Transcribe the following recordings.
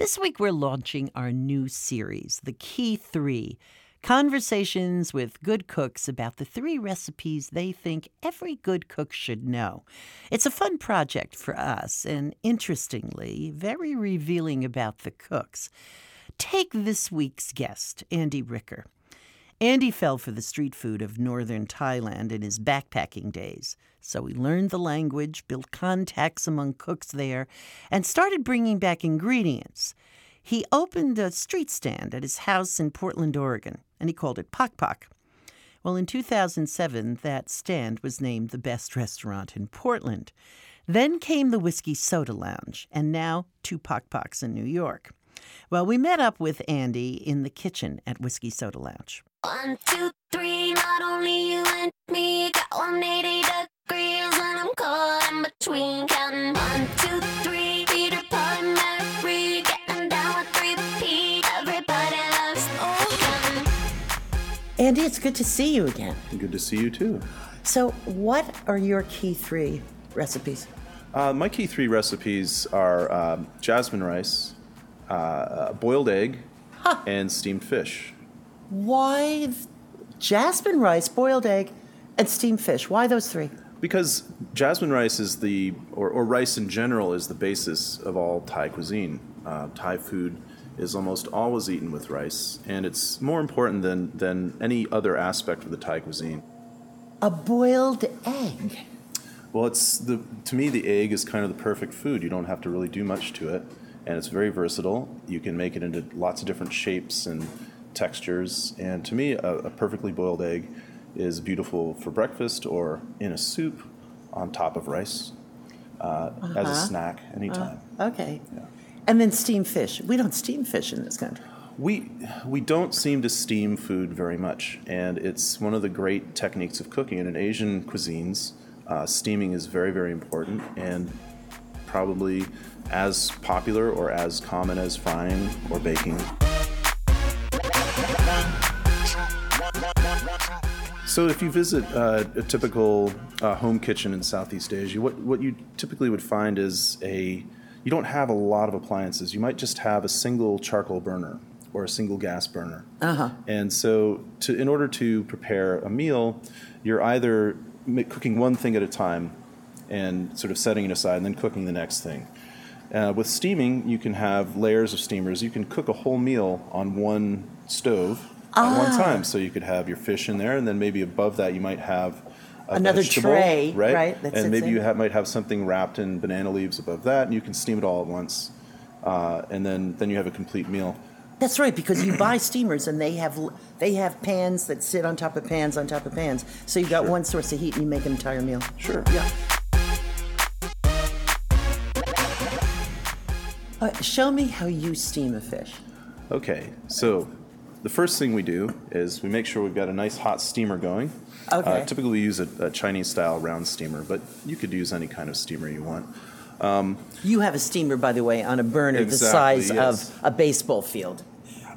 This week, we're launching our new series, The Key Three Conversations with good cooks about the three recipes they think every good cook should know. It's a fun project for us, and interestingly, very revealing about the cooks. Take this week's guest, Andy Ricker. Andy fell for the street food of northern Thailand in his backpacking days. So he learned the language, built contacts among cooks there, and started bringing back ingredients. He opened a street stand at his house in Portland, Oregon, and he called it Pok Pok. Well, in 2007, that stand was named the best restaurant in Portland. Then came the Whiskey Soda Lounge, and now two Pok Poks in New York. Well, we met up with Andy in the kitchen at Whiskey Soda Lounge. One, two, three, not only you and me, got 180 degrees, and I'm caught in between. Counting one, two, three, Peter, Paul, and Mary, getting down with three P. Everybody loves oh, Andy, it's good to see you again. Good to see you too. So, what are your key three recipes? Uh, my key three recipes are um, jasmine rice, uh, uh, boiled egg, and steamed fish. Why th- jasmine rice, boiled egg, and steamed fish? Why those three? Because jasmine rice is the, or, or rice in general, is the basis of all Thai cuisine. Uh, Thai food is almost always eaten with rice, and it's more important than, than any other aspect of the Thai cuisine. A boiled egg. Well, it's the to me the egg is kind of the perfect food. You don't have to really do much to it, and it's very versatile. You can make it into lots of different shapes and textures. And to me, a, a perfectly boiled egg is beautiful for breakfast or in a soup on top of rice uh, as a snack anytime. Okay. Yeah. And then steamed fish. We don't steam fish in this country. We we don't seem to steam food very much, and it's one of the great techniques of cooking. And in Asian cuisines, uh, steaming is very very important and probably as popular or as common as frying or baking. So, if you visit uh, a typical uh, home kitchen in Southeast Asia, what, what you typically would find is a you don't have a lot of appliances. You might just have a single charcoal burner or a single gas burner. Uh-huh. And so, to in order to prepare a meal, you're either cooking one thing at a time and sort of setting it aside, and then cooking the next thing. Uh, with steaming, you can have layers of steamers. You can cook a whole meal on one stove at one time. So you could have your fish in there, and then maybe above that you might have a Another vegetable, tray, right? right, and maybe in. you have, might have something wrapped in banana leaves above that, and you can steam it all at once, uh, and then then you have a complete meal. That's right, because you buy steamers and they have they have pans that sit on top of pans on top of pans. So you've got one source of heat and you make an entire meal. Sure. Yeah. Uh, show me how you steam a fish. Okay, so the first thing we do is we make sure we've got a nice hot steamer going. Okay. Uh, typically, we use a, a Chinese style round steamer, but you could use any kind of steamer you want. You have a steamer, by the way, on a burner the size yes. of a baseball field.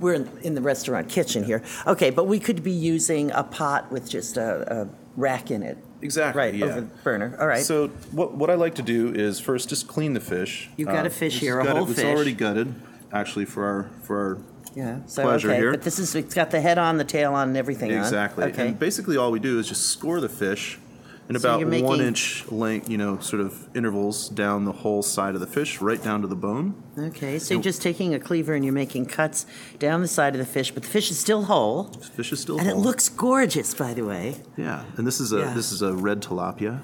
We're in, in the restaurant kitchen here. Okay, but we could be using a pot with just a, a rack in it. Exactly. Right, yeah. over the burner. All right. So what what I like to do is first just clean the fish. You've got a um, fish this here, a whole it, fish. It's already gutted, actually, for our for our yeah. So pleasure okay, here. but this is it's got the head on, the tail on, and everything on. Exactly. Okay. And basically, all we do is just score the fish in So about making- one inch length, you know, sort of intervals down the whole side of the fish, right down to the bone. Okay, so you're just taking a cleaver and you're making cuts down the side of the fish, but the fish is still whole, The fish is still and it looks gorgeous, by the way. Yeah, and this is a Yeah. this is a red tilapia.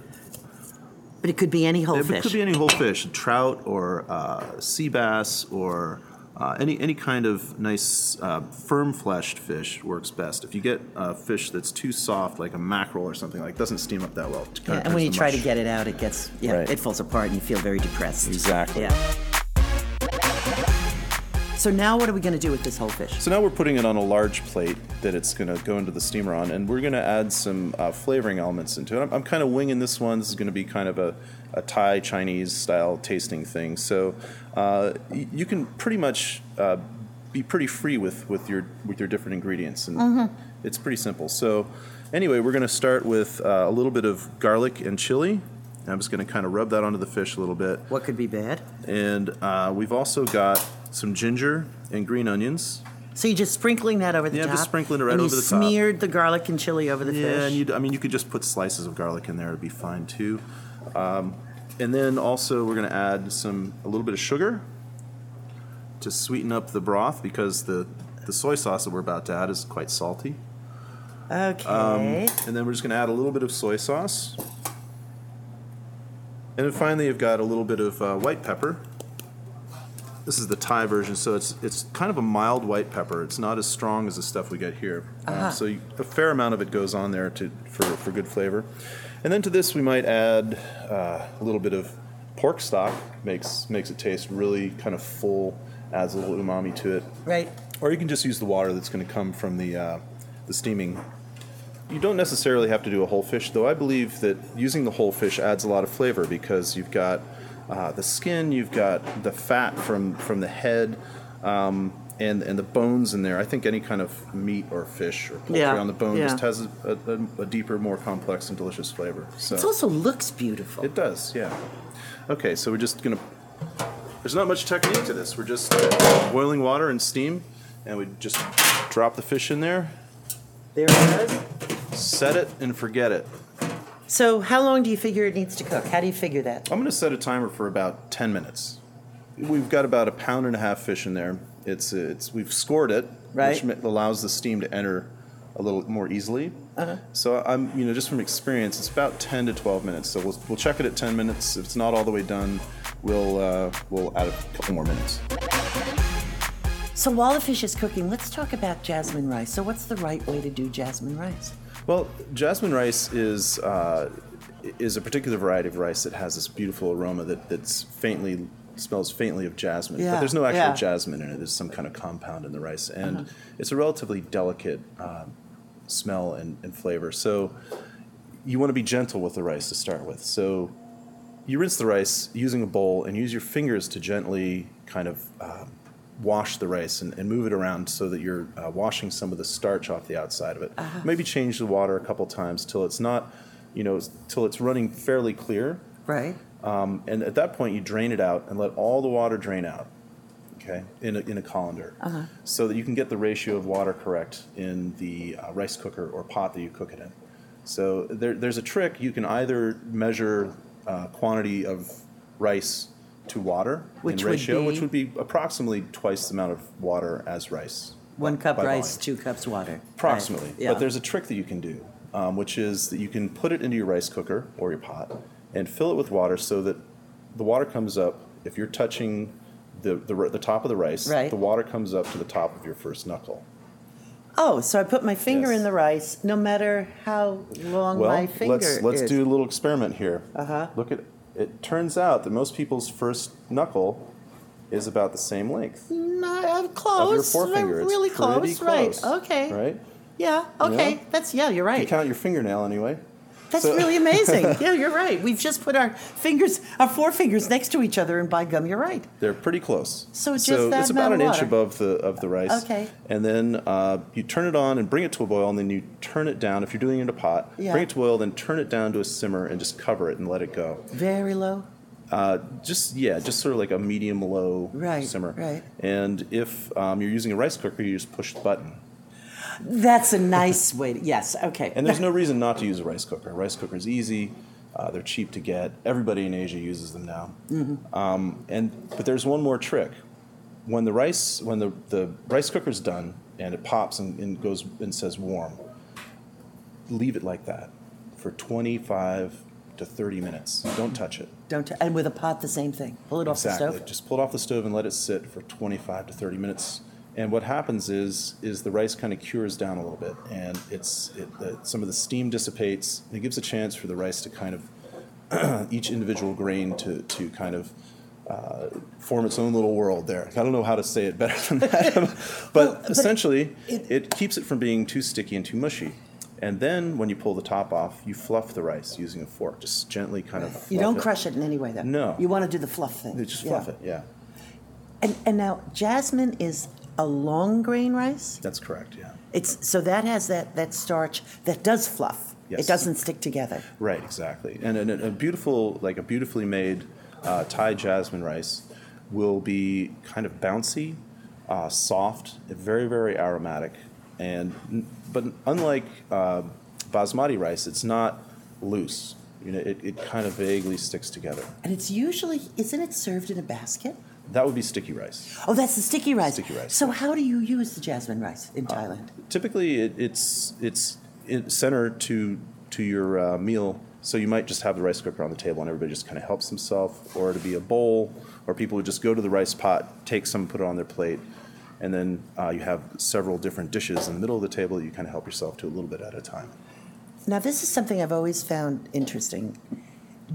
But it could be any whole It fish. could be any whole fish, trout or uh, sea bass or uh, any any kind of nice uh, firm fleshed fish works best. If you get a fish that's too soft, like a mackerel or something like, it doesn't steam up that well. Yeah, and when you to try to get it out, it gets yeah, Right. it falls apart, and you feel very depressed. Exactly. Yeah. So now, what are we going to do with this whole fish? So now we're putting it on a large plate that it's going to go into the steamer on, and we're going to add some uh, flavoring elements into it. I'm, I'm kind of winging this one. This is going to be kind of a, a Thai Chinese style tasting thing. So uh, you can pretty much uh, be pretty free with, with your with your different ingredients, and it's pretty simple. So anyway, we're going to start with uh, a little bit of garlic and chili. I'm just going to kind of rub that onto the fish a little bit. What could be bad? And uh, we've also got some ginger and green onions. So you're just sprinkling that over the fish? Yeah, top. just sprinkling it right and over the top. You smeared the garlic and chili over the Yeah, fish. Yeah, and you, I mean, you could just put slices of garlic in there; it'd be fine too. Um, and then also, we're going to add some a little bit of sugar to sweeten up the broth because the the soy sauce that we're about to add is quite salty. okay. And then we're just going to add a little bit of soy sauce. And then finally, you've got a little bit of uh, white pepper. This is the Thai version, so it's it's kind of a mild white pepper. It's not as strong as the stuff we get here. Um, so you, a fair amount of it goes on there to for, for good flavor. And then to this, we might add uh, a little bit of pork stock. makes makes it taste really kind of full, adds a little umami to it. right. Or you can just use the water that's going to come from the uh, the steaming. You don't necessarily have to do a whole fish, though. I believe that using the whole fish adds a lot of flavor because you've got uh, the skin, you've got the fat from from the head, um, and and the bones in there. I think any kind of meat or fish or poultry Yeah, on the bone yeah. just has a, a, a deeper, more complex, and delicious flavor. So It also looks beautiful. it does, yeah. Okay, so we're just gonna. There's not much technique to this. We're just boiling water and steam, and we just drop the fish in there, there it is. set it, and forget it. So how long do you figure it needs to cook? How do you figure that? I'm gonna set a timer for about 10 minutes. We've got about a pound and a half fish in there. It's it's we've scored it, Right. which allows the steam to enter a little more easily. Uh-huh. So I'm you know just from experience, it's about 10 to 12 minutes. So we'll, we'll check it at 10 minutes. If it's not all the way done, we'll uh, we'll add a couple more minutes. So while the fish is cooking, let's talk about jasmine rice. So what's the right way to do jasmine rice? Well, jasmine rice is uh, is a particular variety of rice that has this beautiful aroma that that's faintly smells faintly of jasmine, Yeah, but there's no actual yeah. jasmine in it. There's some kind of compound in the rice, and it's a relatively delicate uh, smell and, and flavor. So you want to be gentle with the rice to start with. So you rinse the rice using a bowl and use your fingers to gently kind of um, wash the rice and, and move it around so that you're uh, washing some of the starch off the outside of it. Maybe change the water a couple times till it's not, you know, till it's running fairly clear. Right. Um, and at that point, you drain it out and let all the water drain out, okay, in a, in a colander, so that you can get the ratio of water correct in the uh, rice cooker or pot that you cook it in. So there, there's a trick. You can either measure uh, quantity of rice to water Which in ratio, which would be approximately twice the amount of water as rice. One cup by rice, volume. two cups water. Approximately. Right. Yeah. But there's a trick that you can do, um, which is that you can put it into your rice cooker or your pot and fill it with water so that the water comes up. If you're touching the, the, the top of the rice, Right. the water comes up to the top of your first knuckle. oh, so I put my finger Yes. in the rice, no matter how long Well, my finger let's, let's is. do a little experiment here. Uh-huh. Look at it. Turns out that most people's first knuckle is about the same length No, I'm close. of your uh, forefinger. I'm It's really pretty close. Right. Okay. Right? Yeah. Okay. Yeah. That's yeah. You're You right. count your fingernail anyway. That's so- really amazing. yeah, you're right. We've just put our fingers, our forefingers next to each other, and by gum, you're right. They're pretty close. So it's just that it's about an inch above the of the rice. Okay. And then uh, you turn it on and bring it to a boil, and then you turn it down. If you're doing it in a pot, Yeah. bring it to boil, then turn it down to a simmer and just cover it and let it go. Very low. Uh, just yeah, just sort of like a medium low Right, simmer. right. And if um, you're using a rice cooker, you just push the button. That's a nice way. To, yes. Okay. And there's no reason not to use a rice cooker. Rice cooker is easy. Uh, they're cheap to get. Everybody in Asia uses them now. Mm-hmm. Um, and but there's one more trick. When the rice when the, the rice cooker's done and it pops and, and goes and says warm, leave it like that for 25 to 30 minutes. Don't touch it. Don't. T- and with a pot, the same thing. Pull it off Exactly. the stove. Just pull it off the stove and let it sit for 25 to 30 minutes. And what happens is is the rice kind of cures down a little bit, and it's it, the, some of the steam dissipates. And it gives a chance for the rice to kind of each individual grain to to kind of. Uh, form its own little world there. I don't know how to say it better than that, but, but essentially, it- it, keeps it from being too sticky and too mushy. And then, when you pull the top off, you fluff the rice using a fork, just gently kind of. You don't it. crush it in any way, though. No. You want to do the fluff thing. You Just Yeah. fluff it, yeah. And and now jasmine is a long grain rice. That's correct, yeah. It's so that has that that starch that does fluff. Yes. It doesn't stick together. Right, exactly. And, and a beautiful, like a beautifully made uh, Thai jasmine rice will be kind of bouncy, uh, soft, very very aromatic, and but unlike uh, basmati rice, it's not loose. You know, it, it kind of vaguely sticks together. And it's usually, isn't it served in a basket? That would be sticky rice. Oh, that's the sticky rice. Sticky rice. So how do you use the jasmine rice in Thailand? Typically, it, it's it's in center to to your uh, meal. So you might just have the rice cooker on the table, and everybody just kind of helps themselves, or to be a bowl, or people would just go to the rice pot, take some, put it on their plate, and then uh, you have several different dishes in the middle of the table that you kind of help yourself to a little bit at a time. Now, this is something I've always found interesting.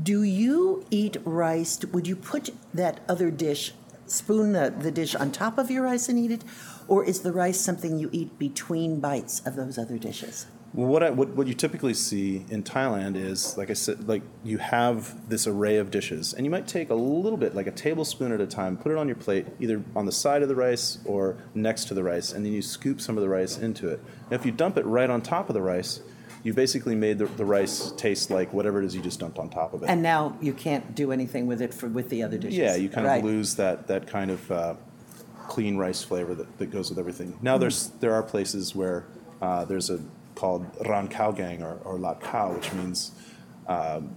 Do you eat rice? Would you put that other dish, spoon the, the dish on top of your rice and eat it? Or is the rice something you eat between bites of those other dishes? Well, what, I, what what you typically see in Thailand is, like I said, like you have this array of dishes, and you might take a little bit, like a tablespoon at a time, put it on your plate, either on the side of the rice or next to the rice, and then you scoop some of the rice into it. Now, if you dump it right on top of the rice, you basically made the, the rice taste like whatever it is you just dumped on top of it. And now you can't do anything with it for, with the other dishes. Yeah, you kind Right. of lose that that kind of uh, clean rice flavor that, that goes with everything. Now there's there are places where uh, there's a called ran khao gang or, or lat khao, which means um,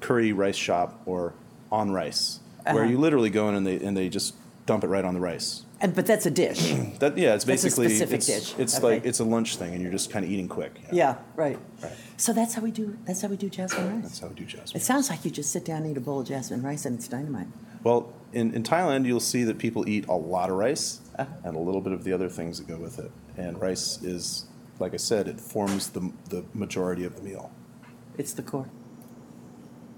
curry rice shop or on rice, where Uh-huh. you literally go in and they and they just dump it right on the rice. And, but that's a dish. That yeah, it's That's a basically specific it's, dish. it's Okay. like it's a lunch thing, and you're just kind of eating quick. yeah, right. Right. So that's how we do. That's how we do jasmine rice. That's how we do jasmine. It sounds like you just sit down and eat a bowl of jasmine rice and it's dynamite. Well, in, in Thailand, you'll see that people eat a lot of rice Uh-huh. and a little bit of the other things that go with it. And rice is, like I said, it forms the, the majority of the meal. It's the core.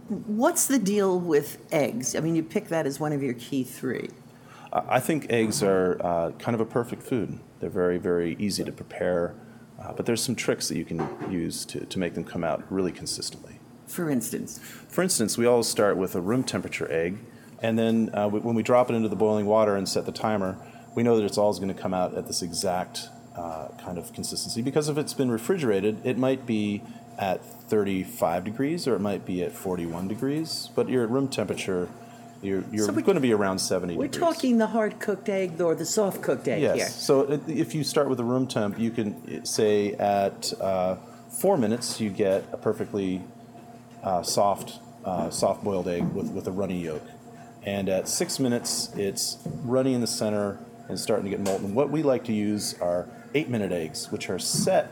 What's the deal with eggs? I mean, you pick that as one of your key three. I think eggs are uh, kind of a perfect food. They're very, very easy to prepare, uh, but there's some tricks that you can use to, to make them come out really consistently. For instance, For instance, we always start with a room temperature egg, and then uh, w- when we drop it into the boiling water and set the timer, we know that it's always going to come out at this exact uh, kind of consistency. Because if it's been refrigerated, it might be at 35 degrees or it might be at 41 degrees, but you're at room temperature, you're, you're So we- going to be around 70 we're degrees. talking the hard cooked egg or the soft cooked egg Yes. here. So i- if you start with a room temp, you can uh, say at uh, four minutes you get a perfectly uh, soft, uh, soft boiled egg with, with a runny yolk, and at six minutes it's runny in the center and starting to get molten. What we like to use are eight minute eggs, which are set,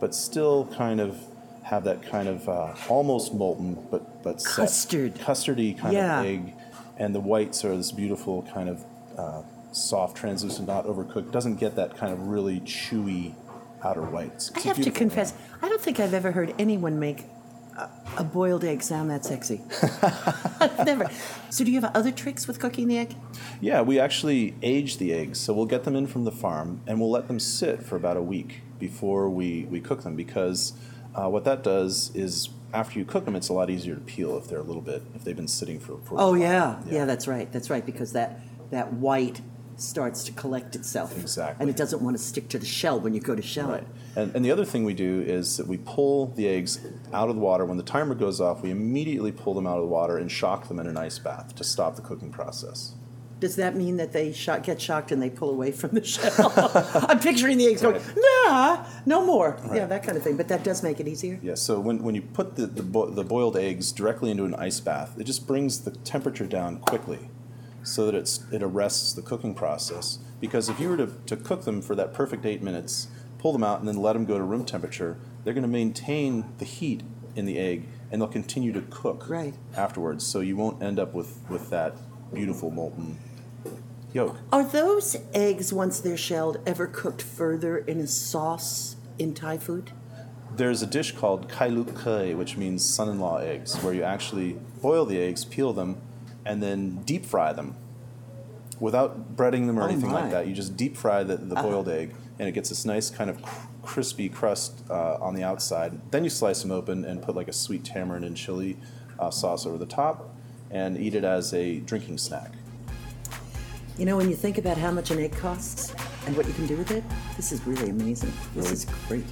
but still kind of have that kind of uh, almost molten, but but set. Custard. custardy kind Yeah. of egg, and the whites are this beautiful kind of uh, soft, translucent, not overcooked. Doesn't get that kind of really chewy outer whites. I It's a have to confess, I don't think I've ever heard anyone make a, a boiled egg sound that sexy. I've never. So, do you have other tricks with cooking the egg? Yeah, we actually age the eggs. So we'll get them in from the farm and we'll let them sit for about a week before we, we cook them because uh, what that does is after you cook them, it's a lot easier to peel if they're a little bit, if they've been sitting for, for Oh while. yeah. yeah, That's right. That's right because that that white starts to collect itself. Exactly. And it doesn't want to stick to the shell when you go to shell Right. it. And, and the other thing we do is that we pull the eggs out of the water. When the timer goes off, we immediately pull them out of the water and shock them in an ice bath to stop the cooking process. Does that mean that they shock, get shocked and they pull away from the shell? I'm picturing the eggs going, nah, no more. Yeah, that kind of thing. But that does make it easier. Yeah, so when, when you put the, the, bo- the boiled eggs directly into an ice bath, it just brings the temperature down quickly so that it's, it arrests the cooking process. Because if you were to, to cook them for that perfect eight minutes, pull them out, and then let them go to room temperature, they're going to maintain the heat in the egg and they'll continue to cook Right. afterwards. So you won't end up with, with that beautiful molten yolk. Are those eggs, once they're shelled, ever cooked further in a sauce in Thai food? There's a dish called kai luk kai, which means son-in-law eggs, where you actually boil the eggs, peel them, and then deep fry them without breading them or Oh, anything my. Uh-huh. like that. You just deep fry the, the boiled egg, and it gets this nice kind of cr- crispy crust uh, on the outside. Then you slice them open and put like a sweet tamarind and chili uh, sauce over the top, and eat it as a drinking snack. You know, when you think about how much an egg costs and what you can do with it, this is really amazing. This is great.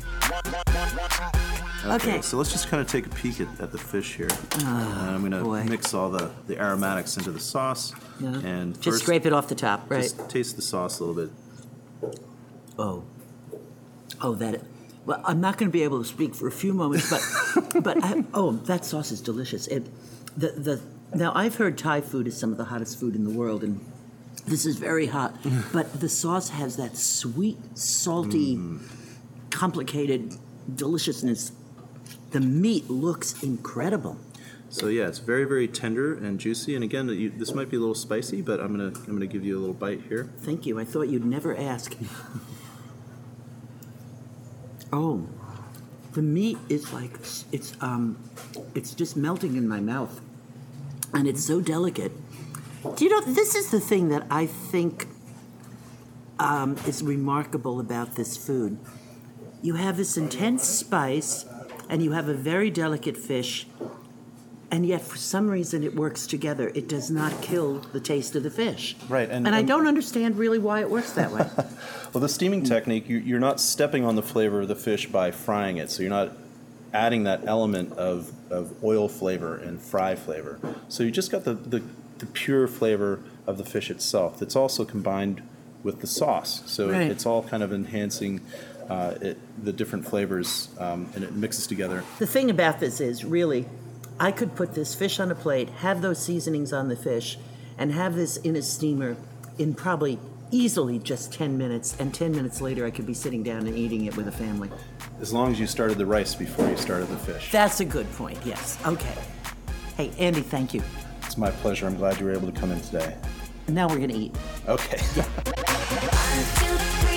Okay. So let's just kind of take a peek at, at the fish here. and I'm going Ah, boy. to mix all the, the aromatics into the sauce. Yeah. And Just first, scrape it off the top, right? Just taste the sauce a little bit. Oh. Oh, that. Well, I'm not going to be able to speak for a few moments, but but I, oh, that sauce is delicious. It, the the now I've heard Thai food is some of the hottest food in the world, and this is very hot. but the sauce has that sweet, salty, complicated deliciousness. The meat looks incredible. So yeah, it's very very tender and juicy. And again, you, this might be a little spicy, but I'm gonna I'm gonna give you a little bite here. Thank you. I thought you'd never ask. oh, the meat is like it's um, it's just melting in my mouth, and it's so delicate. Do you know this is the thing that I think um, is remarkable about this food? You have this intense spice, and you have a very delicate fish, and yet for some reason it works together. It does not kill the taste of the fish. Right, and- and I and- don't understand really why it works that way. Well, the steaming technique, you, you're not stepping on the flavor of the fish by frying it, so you're not adding that element of, of oil flavor and fry flavor. So you just got the, the, the pure flavor of the fish itself that's also combined with the sauce. So Right. it's all kind of enhancing uh, it, the different flavors um, and it mixes together. The thing about this is, really, I could put this fish on a plate, have those seasonings on the fish, and have this in a steamer in probably easily just 10 minutes, and 10 minutes later I could be sitting down and eating it with a family. As long as you started the rice before you started the fish. That's a good point, yes. Okay. Hey, Andy, thank you. It's my pleasure. I'm glad you were able to come in today. Now we're going to eat. Okay. One, two, three.